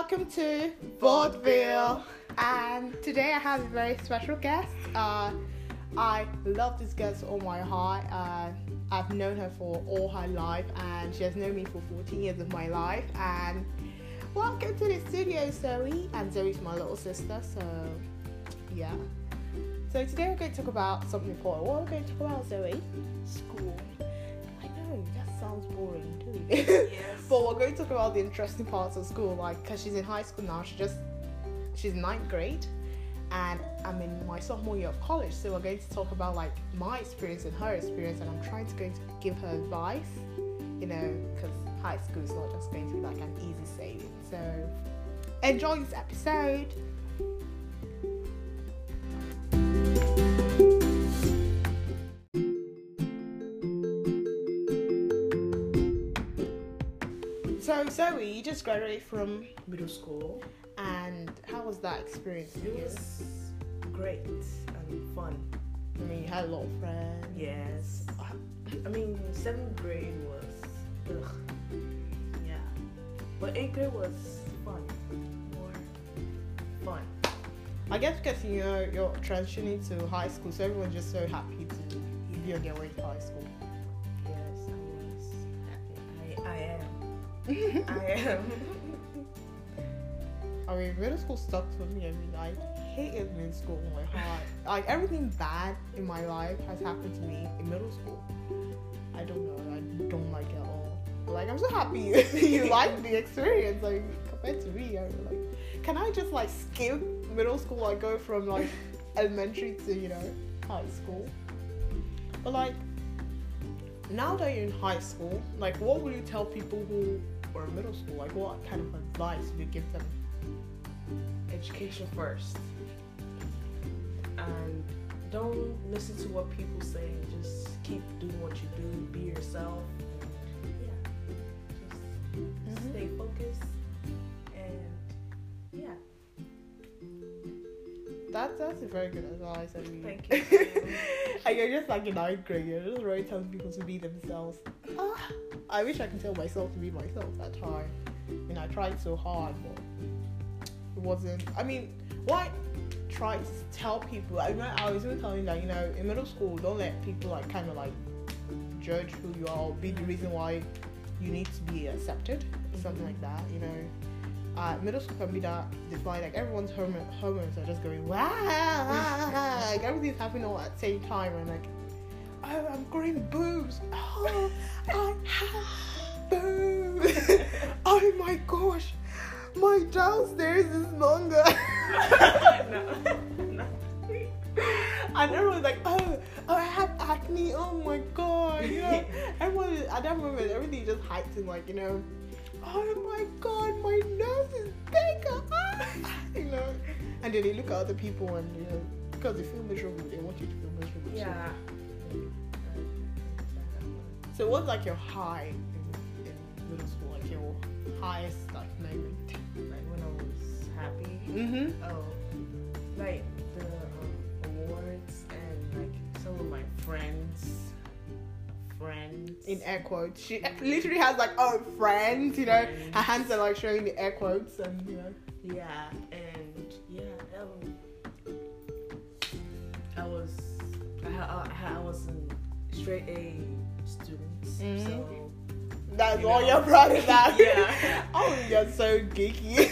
welcome to Vaudeville. And today I have a very special guest. Uh, I love this guest all my heart. Uh, I've known her for all her life, and she has known me for 14 years of my life. And welcome to the studio, Zoe. And Zoe's my little sister, so yeah. So today we're going to talk about something important. What are we going to talk about, Zoe? School. I know that sounds boring too. But we're going to talk about the interesting parts of school, like because she's in high school now. She just she's ninth grade, and I'm in my sophomore year of college. So we're going to talk about like my experience and her experience, and I'm trying to going to give her advice. You know, because high school is not just going to be like an easy sailing. So enjoy this episode. You just graduated from Middle school. and how was that experience It was great and fun. I mean, you had a lot of friends. Yes. I mean, seventh grade was, ugh, yeah. But eighth grade was fun. More fun. I guess because you know you're transitioning to high school, so everyone's just so happy to be on their way to high school. Yes, I was happy. I, I am. I am. I mean, middle school sucked for me. I mean, I hated middle school in my heart. Like everything bad in my life has happened to me in middle school. I don't know. I don't like it at all. But, like I'm so happy you, you like the experience. Like compared to me, I'm like, can I just like skip middle school? Like go from like elementary to you know high school. But like now that you're in high school, like what would you tell people who were in middle school? Like what kind of advice would you give them? Education first. And don't listen to what people say. Just keep doing what you do. Be yourself. That's that's very good advice. I mean, Thank you. like you're just like in ninth grade, you're just really telling people to be themselves. Ah, I wish I could tell myself to be myself that time. I mean, I tried so hard, but it wasn't. I mean, why try to tell people? I mean, I was even telling that you know, in middle school, don't let people like kind of like judge who you are, or be the reason why you need to be accepted, something like that. You know. Uh, middle school can be that defined like everyone's hormone, hormones are just going wow like everything's happening all at the same time and like oh I'm growing boobs. Oh I have boobs. Oh my gosh my downstairs is longer. No. no. and everyone's like oh, oh I have acne. Oh my god you know. Everyone at that moment everything just heightened like you know oh my god my nose is bigger you know and then they look at other people and you know because they feel miserable they want you to feel miserable too. Yeah. so what's like your high in, in middle school like your highest like moment Like when I was happy. mm-hmm Oh, like the um, awards and like some of my friends. Friends. in air quotes she literally has like oh friends you know Friends. her hands are like showing the air quotes and you know Yeah, and yeah, um, I was I, I, I was a straight A student, Mhm. so That's You all know? you're proud of that. Yeah. oh, you're so geeky.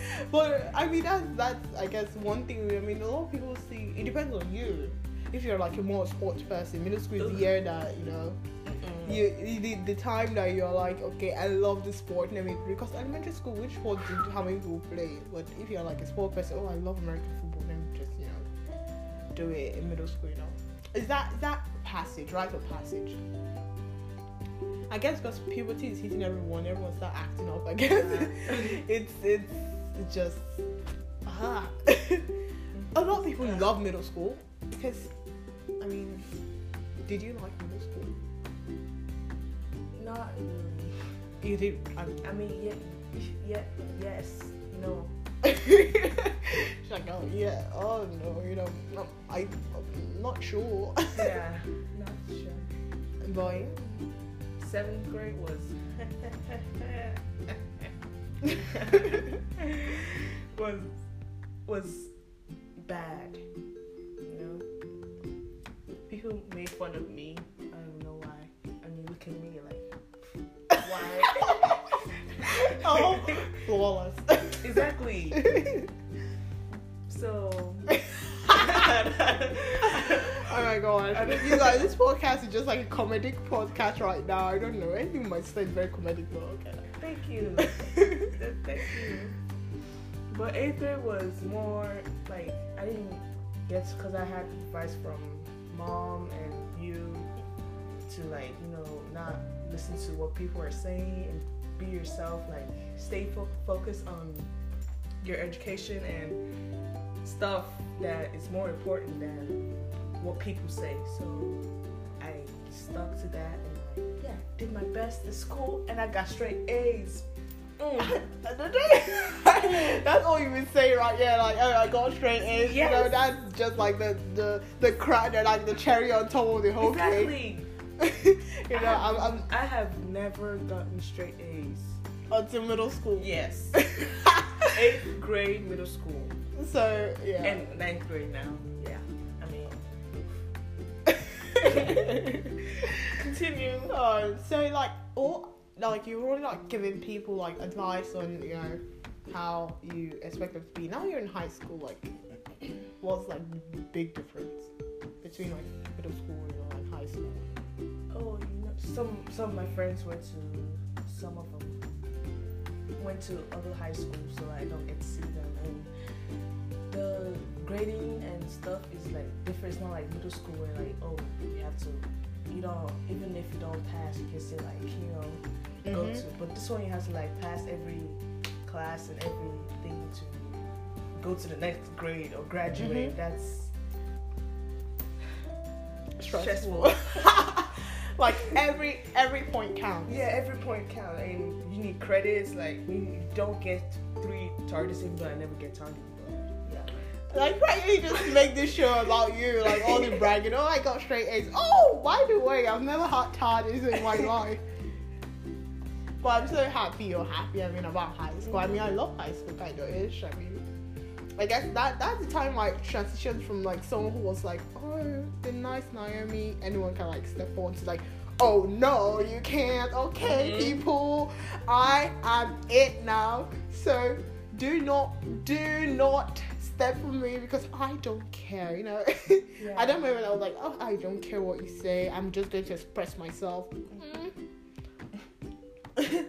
but I mean, that's that's I guess one thing. I mean, a lot of people see. It depends on you. If you're like a more sports person, middle school is the year that you know mm-mm. you, the, the time that you're like, okay, I love the sport and everything. Because elementary school, which sport do how many people play? But if you're like a sport person, oh, I love American football, then just you know do it in middle school. You know, is that is that passage, right of passage? I guess because puberty is hitting everyone, everyone start acting up. I guess it's it's just ah. a lot of people love middle school because I mean, did you like middle school? not really. You did. I I mean, yeah, yeah, yes, no. She's like, oh yeah, oh no, you know, no, I, I'm not sure. Yeah, not sure. Boy, Seventh grade was was was bad. You know, people made fun of me. I don't know why. And you look at me like, why? oh, flawless. exactly. So. Oh my god. You guys, this podcast is just like a comedic podcast right now. I don't know. Anything might sound very comedic, but okay. Thank you. Thank you. But eighth grade was more like I didn't get because I had advice from mom and you to like you know not listen to what people are saying and be yourself. Like stay fo- focused on your education and stuff that is more important than what people say. So I stuck to that and yeah, did my best in school and I got straight A's. Mm. that's all you would say, right? Yeah, like oh, I got straight A's. You know, that's just like the the the crack, like the cherry on top of the whole cake. Exactly. you know, I'm, I'm I have never gotten straight A's. until middle school. Yes. Eighth grade, middle school, so yeah. and ninth grade now. Yeah. I mean, continue. Oh, so like all like you're already like giving people like advice on you know how you expect them to be. Now you're in high school. Like, what's like the big difference between like middle school and like high school? Oh, you know, some some of my friends went to some of them went to other high schools, so I don't get to see them. And the grading and stuff is like different. It's not like middle school where like don't even if you don't pass you can still like you know go Mhm. to. But this one you have to like pass every class and everything to go to the next grade or graduate. Mhm. That's Stressful. like every every point counts. Yeah, every point counts, and you need credits. Like you don't get three targets, even though I never get targeted. Like, why you just make this show about you? Like, all the bragging. Oh, I got straight A's. Oh, by the way, I've never had tardies in my life. But I'm so happy you're happy. I mean, about high school. I mean, I love high school, kind of ish. I mean, I guess that that's the time I transitioned from like someone who was like, oh, the nice Naomi. Anyone can like step on to like, oh no, you can't. Okay, Mhm. people, I am it now. So do not, do not step on me because I don't care. You know. yeah. I don't remember I was like, oh, I don't care what you say. I'm just going to express myself. Mm.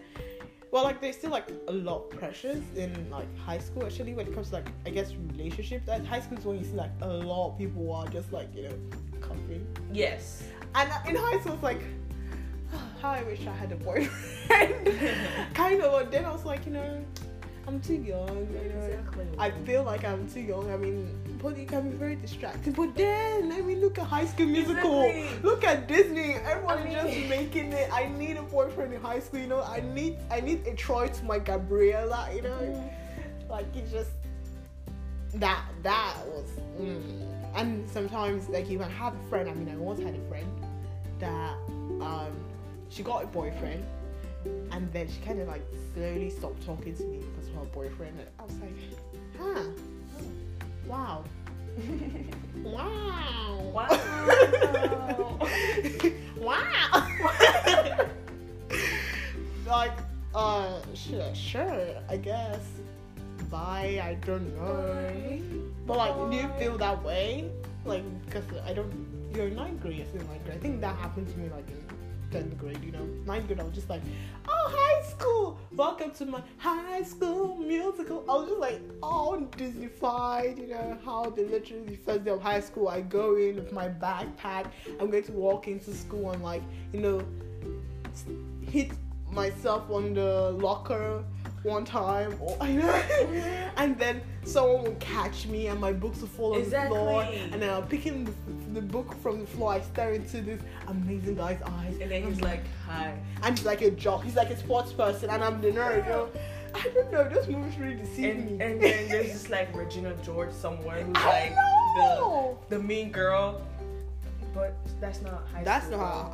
well, like there's still like a lot of pressures in like high school. Actually, when it comes to like I guess relationships, at high school is when you see like a lot of people who are just like you know cuffing. Yes. And in high school, it's like, how I wish I had a boyfriend. kind of. But then I was like, you know, I'm too young. You know, Exactly. I feel like I'm too young. I mean, but it can be very distracting. But then, I mean, look at High School Musical. Exactly. Look at Disney. Everyone I mean- just making it. I need a boyfriend in high school. You know, I need I need a Troy to my Gabriella. You know, like it just that that was. Mm. And sometimes, like you can have a friend. I mean, I once had a friend that um she got a boyfriend and then she kind of like slowly stopped talking to me because of her boyfriend. And I was like, huh, wow, wow, Wow. wow. like, uh, sure, sure, I guess. Bye. I don't know. But like, do you feel that way? Like, because I don't. You're not ninth grade. You're still in. I think that happened to me like in tenth grade. You know, ninth grade. I was just like, oh, high school. Welcome to my high school musical. I was just like, oh, Disneyfied. You know how they literally the first day of high school, I go in with my backpack. I'm going to walk into school and like, you know, hit myself on the locker one time or know. Mm-hmm. And then someone will catch me and my books will fall on the floor. And then I'm picking the, the book from the floor I stare into this amazing guy's eyes. And then he's like, hi. and he's like a jock he's like a sports person and I'm the nerd. You know I don't know those movies really deceive And, me. and then there's this like Regina George somewhere who's I like know! the the mean girl. But that's not high that's school. not how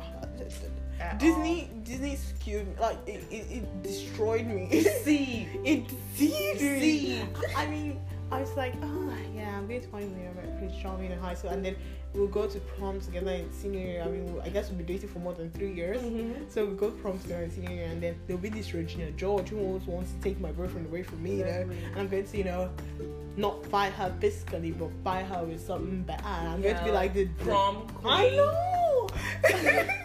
at Disney Disney skewed me. Like it, it, it destroyed me. See, it deceived me. See. I mean, I was like, oh yeah, I'm going to find me a Prince Charming in high school, and then we'll go to prom together in senior year. I mean, I guess we'll be dating for more than three years. Mhm. So we go to prom together in senior year, and then there'll be this Regina George who always wants to take my boyfriend away from me, you know. And I'm going to, you know, not fight her physically, but fight her with something better. I'm going to be like the- prom queen. I know.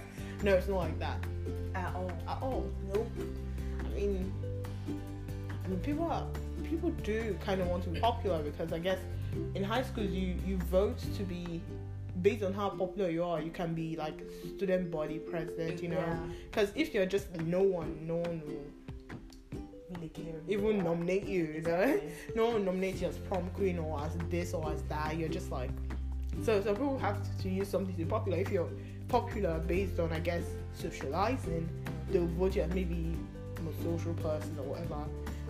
no, it's not like that at all. at all. Nope. I mean, I mean, people are people do kind of want to be popular because I guess in high schools you you vote to be based on how popular you are. You can be like student body president, you know. Yeah. Because if you're just no one, no one will Really care. even nominate you. You know, no one nominates you as prom queen or as this or as that. You're just like so. So people have to, to use something to be popular. If you're popular based on, I guess, socializing, they'll vote you as maybe a social person or whatever.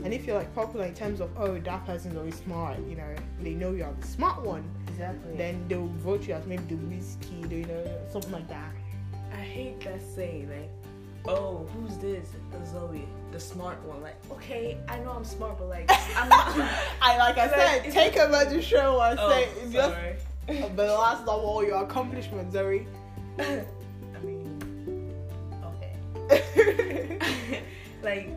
And if you're like popular in terms of oh that person's always smart, you know, they know you're the smart one, Exactly. then they'll vote you as maybe the whiskey, you know, something like that. I hate that saying, like, oh, who's this? Zoe, the smart one. Like, okay, I know I'm smart, but like, I'm not. I like I said, take a magic show and oh, say just sorry. but last of all your accomplishments, Zoe. I mean, okay. like,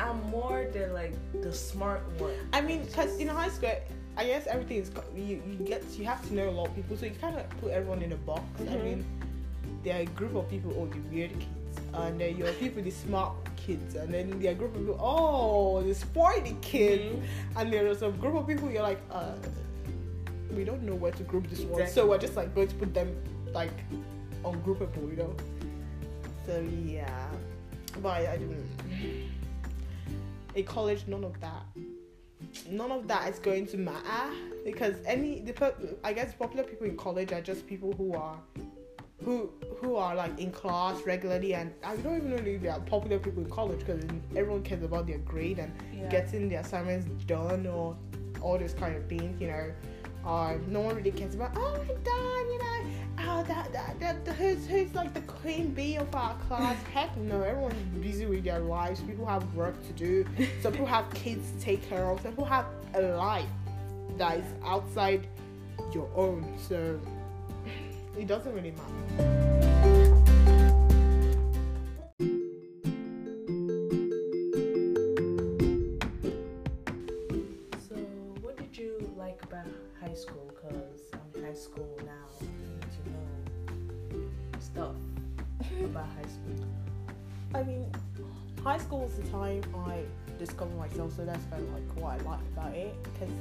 I'm more than like the smart one. I mean, because in high school, I guess everything is you, you get you have to know a lot of people, so you kind of put everyone in a box. I Mhm. mean, there are a group of people, oh, the weird kids, and then you have people, the smart kids, and then there are a group of people, oh, the sporty kids, Mhm. and there is a group of people you're like, uh, we don't know where to group this one, so we're just like going to put them like ungroupable, you know. So yeah, but I, I didn't. In college, none of that. None of that is going to matter because any the I guess popular people in college are just people who are who who are like in class regularly and I don't even know if they are popular people in college because everyone cares about their grade and Yeah. getting their assignments done or all those kind of things, you know. Uh, no one really cares about oh my god, you know, oh that that, that, that who's who's like the queen bee of our class. Heck no, everyone's busy with their lives. People have work to do. Some people have kids to take care of. Some people have a life that is outside your own. So it doesn't really matter. High school? Because I'm in high school now. I need to know stuff about high school. I mean, high school was the time I discovered myself, so that's kind of like what I like about it. Because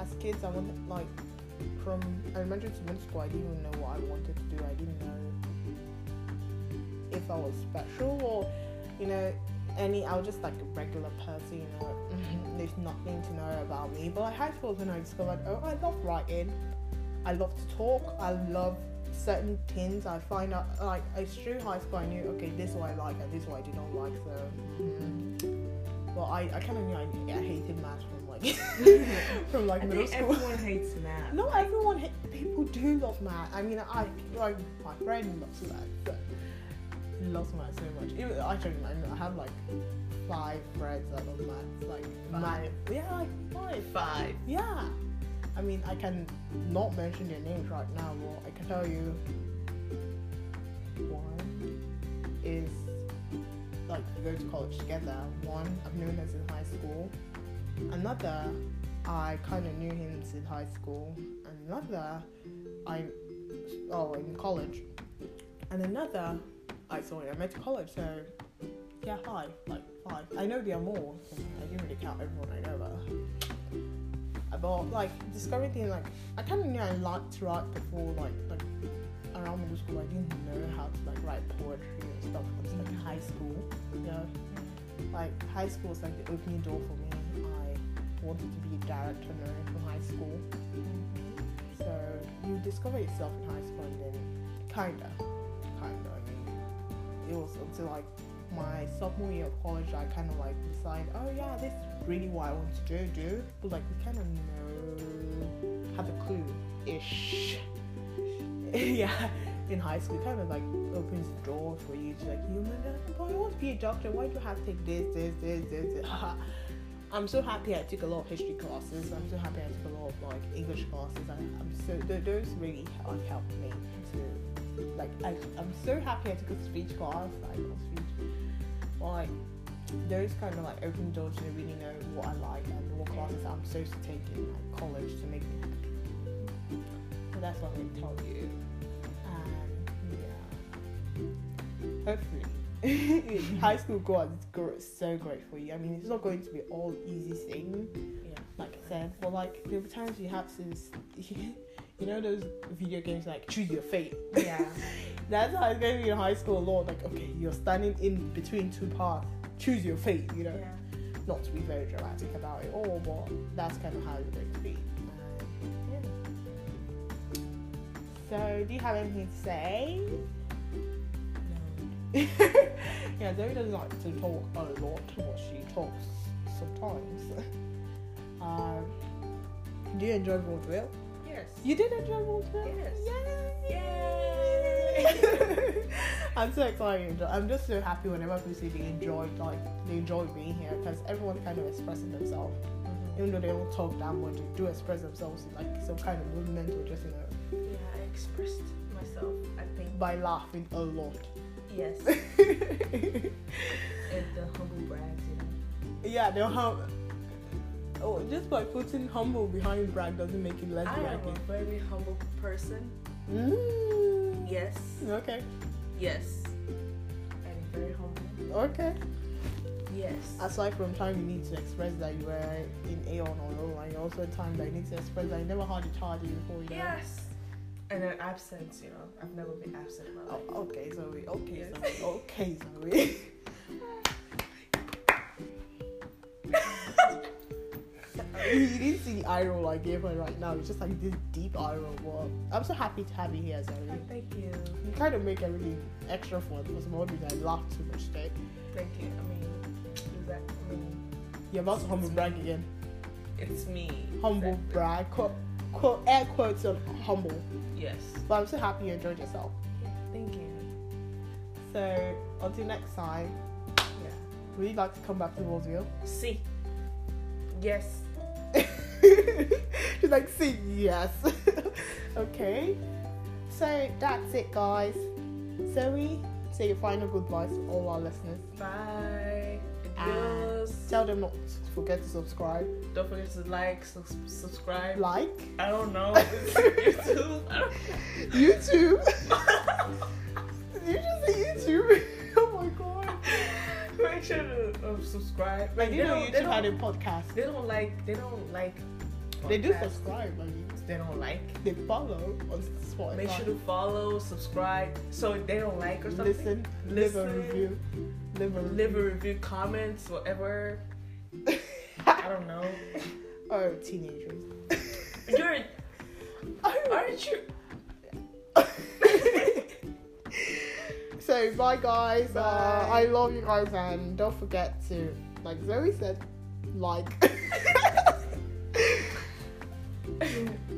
as kids, I wanted like from elementary to middle school, I didn't even know what I wanted to do. I didn't know if I was special or, you know, any. I was just like a regular person, you know. There's nothing to know about me. But like high school was when I discovered, oh, I love writing. I love to talk. I love certain things. I find out like it's through high school. I knew okay, this is what I like and this is what I do not like. So, mm. well, I, I kind of knew I, I hated math from like from like I middle think school. everyone hates math. No, everyone ha- people do love math. I mean, I like my friend loves math. So loves math so much. Even I don't I have like five friends that love math. Like math. Five. Yeah, like five. Five. Yeah. I mean, I can not mention their names right now, but I can tell you one is like we go to college together. One I've known her since high school. Another I kind of knew him since high school. Another I oh in college. And another I sorry I met to college. So yeah, five like five. I know there are more. I didn't really count everyone I know, but about like discovering things like I kind of knew I liked to write before like like around middle school I didn't know how to like write poetry and stuff it's like high school you know like high school was like the opening door for me I wanted to be a director knowing from high school so you discover yourself in high school and then kinda kinda it was until like my sophomore year of college, I kind of like decide, oh yeah, this is really what I want to do, do. But like we kind of know, have a clue, ish. yeah. in high school kind of like opens the door for you to like oh you know I want to be a doctor. Why do I have to take this, this, this, this? I'm so happy I took a lot of history classes. I'm so happy I took a lot of like English classes. I, I'm so th- those really like helped me to like I, I'm so happy I took a speech class. I love speech. Like those kind of like open doors to really know what I like and what classes I'm supposed to take in like college to make me happy. So that's what I tell you. And yeah, hopefully. high school grad is so great for you. I mean, it's not going to be all easy thing, Yeah. like I said, but like there were times you have to, you know, those video games like choose your fate. Yeah. That's how it's going to be in high school a lot. Like, okay, you're standing in between two paths. Choose your fate. You know, yeah. not to be very dramatic about it all, but that's kind of how it's going to be. So, do you have anything to say? No. yeah, Zoe doesn't like to talk a lot, but she talks sometimes. um, do you enjoy vaudeville? Yes. You did enjoy vaudeville? Yes. Yay! Yay! I'm so excited. I'm just so happy whenever people say they enjoyed, like, they enjoy being here because everyone kind of expressing themselves. Mhm. Even though they don't talk that much, they do express themselves in, like some kind of movement or just, you know, Yeah, I expressed myself. I think. by laughing a lot. Yes. yeah, and the humble brags, you know. they'll have. Oh, just by putting humble behind brag doesn't make it less I am a very humble person. Mm. Yes. Okay. Yes. I'm very humble. Okay. Yes. Aside from time you need to express that you were in Aeon or O, and also time that you need to express that you never had a child before, you know? Yes. And then absence, you know. I've never been absent in my life. Oh, okay, Zoe. Okay, Yes. Zoe. Okay, Zoe. you didn't see the eye roll I gave her right now. It's just like this deep eye roll. Well, I'm so happy to have you here, Zoe. Oh, thank you. You kind of make everything extra fun for some odd reason. I laugh too much today. Thank you. I mean, is that, I mean, You're about to humble brag again. it's me. Humble Exactly. brag. Quote, quote, air quotes on humble. Yes. But I'm so happy you enjoyed yourself. Yeah, Thank you. So, until next time, Yeah. would you like to come back to Roseville? See. Yes. She's like, see, yes. okay. So that's it, guys. Zoe, say your final goodbyes to all our listeners. Bye. And Adios. Tell them not to forget to subscribe, Don't forget to like, sus- subscribe. like, I don't know. YouTube. Don't YouTube. Did you just say YouTube? oh my god. Make sure to um, subscribe. Like, you they know, don't, they YouTube had a podcast. they don't like. They don't like. They do subscribe, I mean. They don't like. They follow on Spotify. Make sure to follow, subscribe, so if they don't like or something. listen, leave a review. Live a Leave a review. comments, whatever. I don't know. oh, teenagers. You're, aren't you? so bye guys. Uh, I love you guys and don't forget to like Zoe said, like. Eu...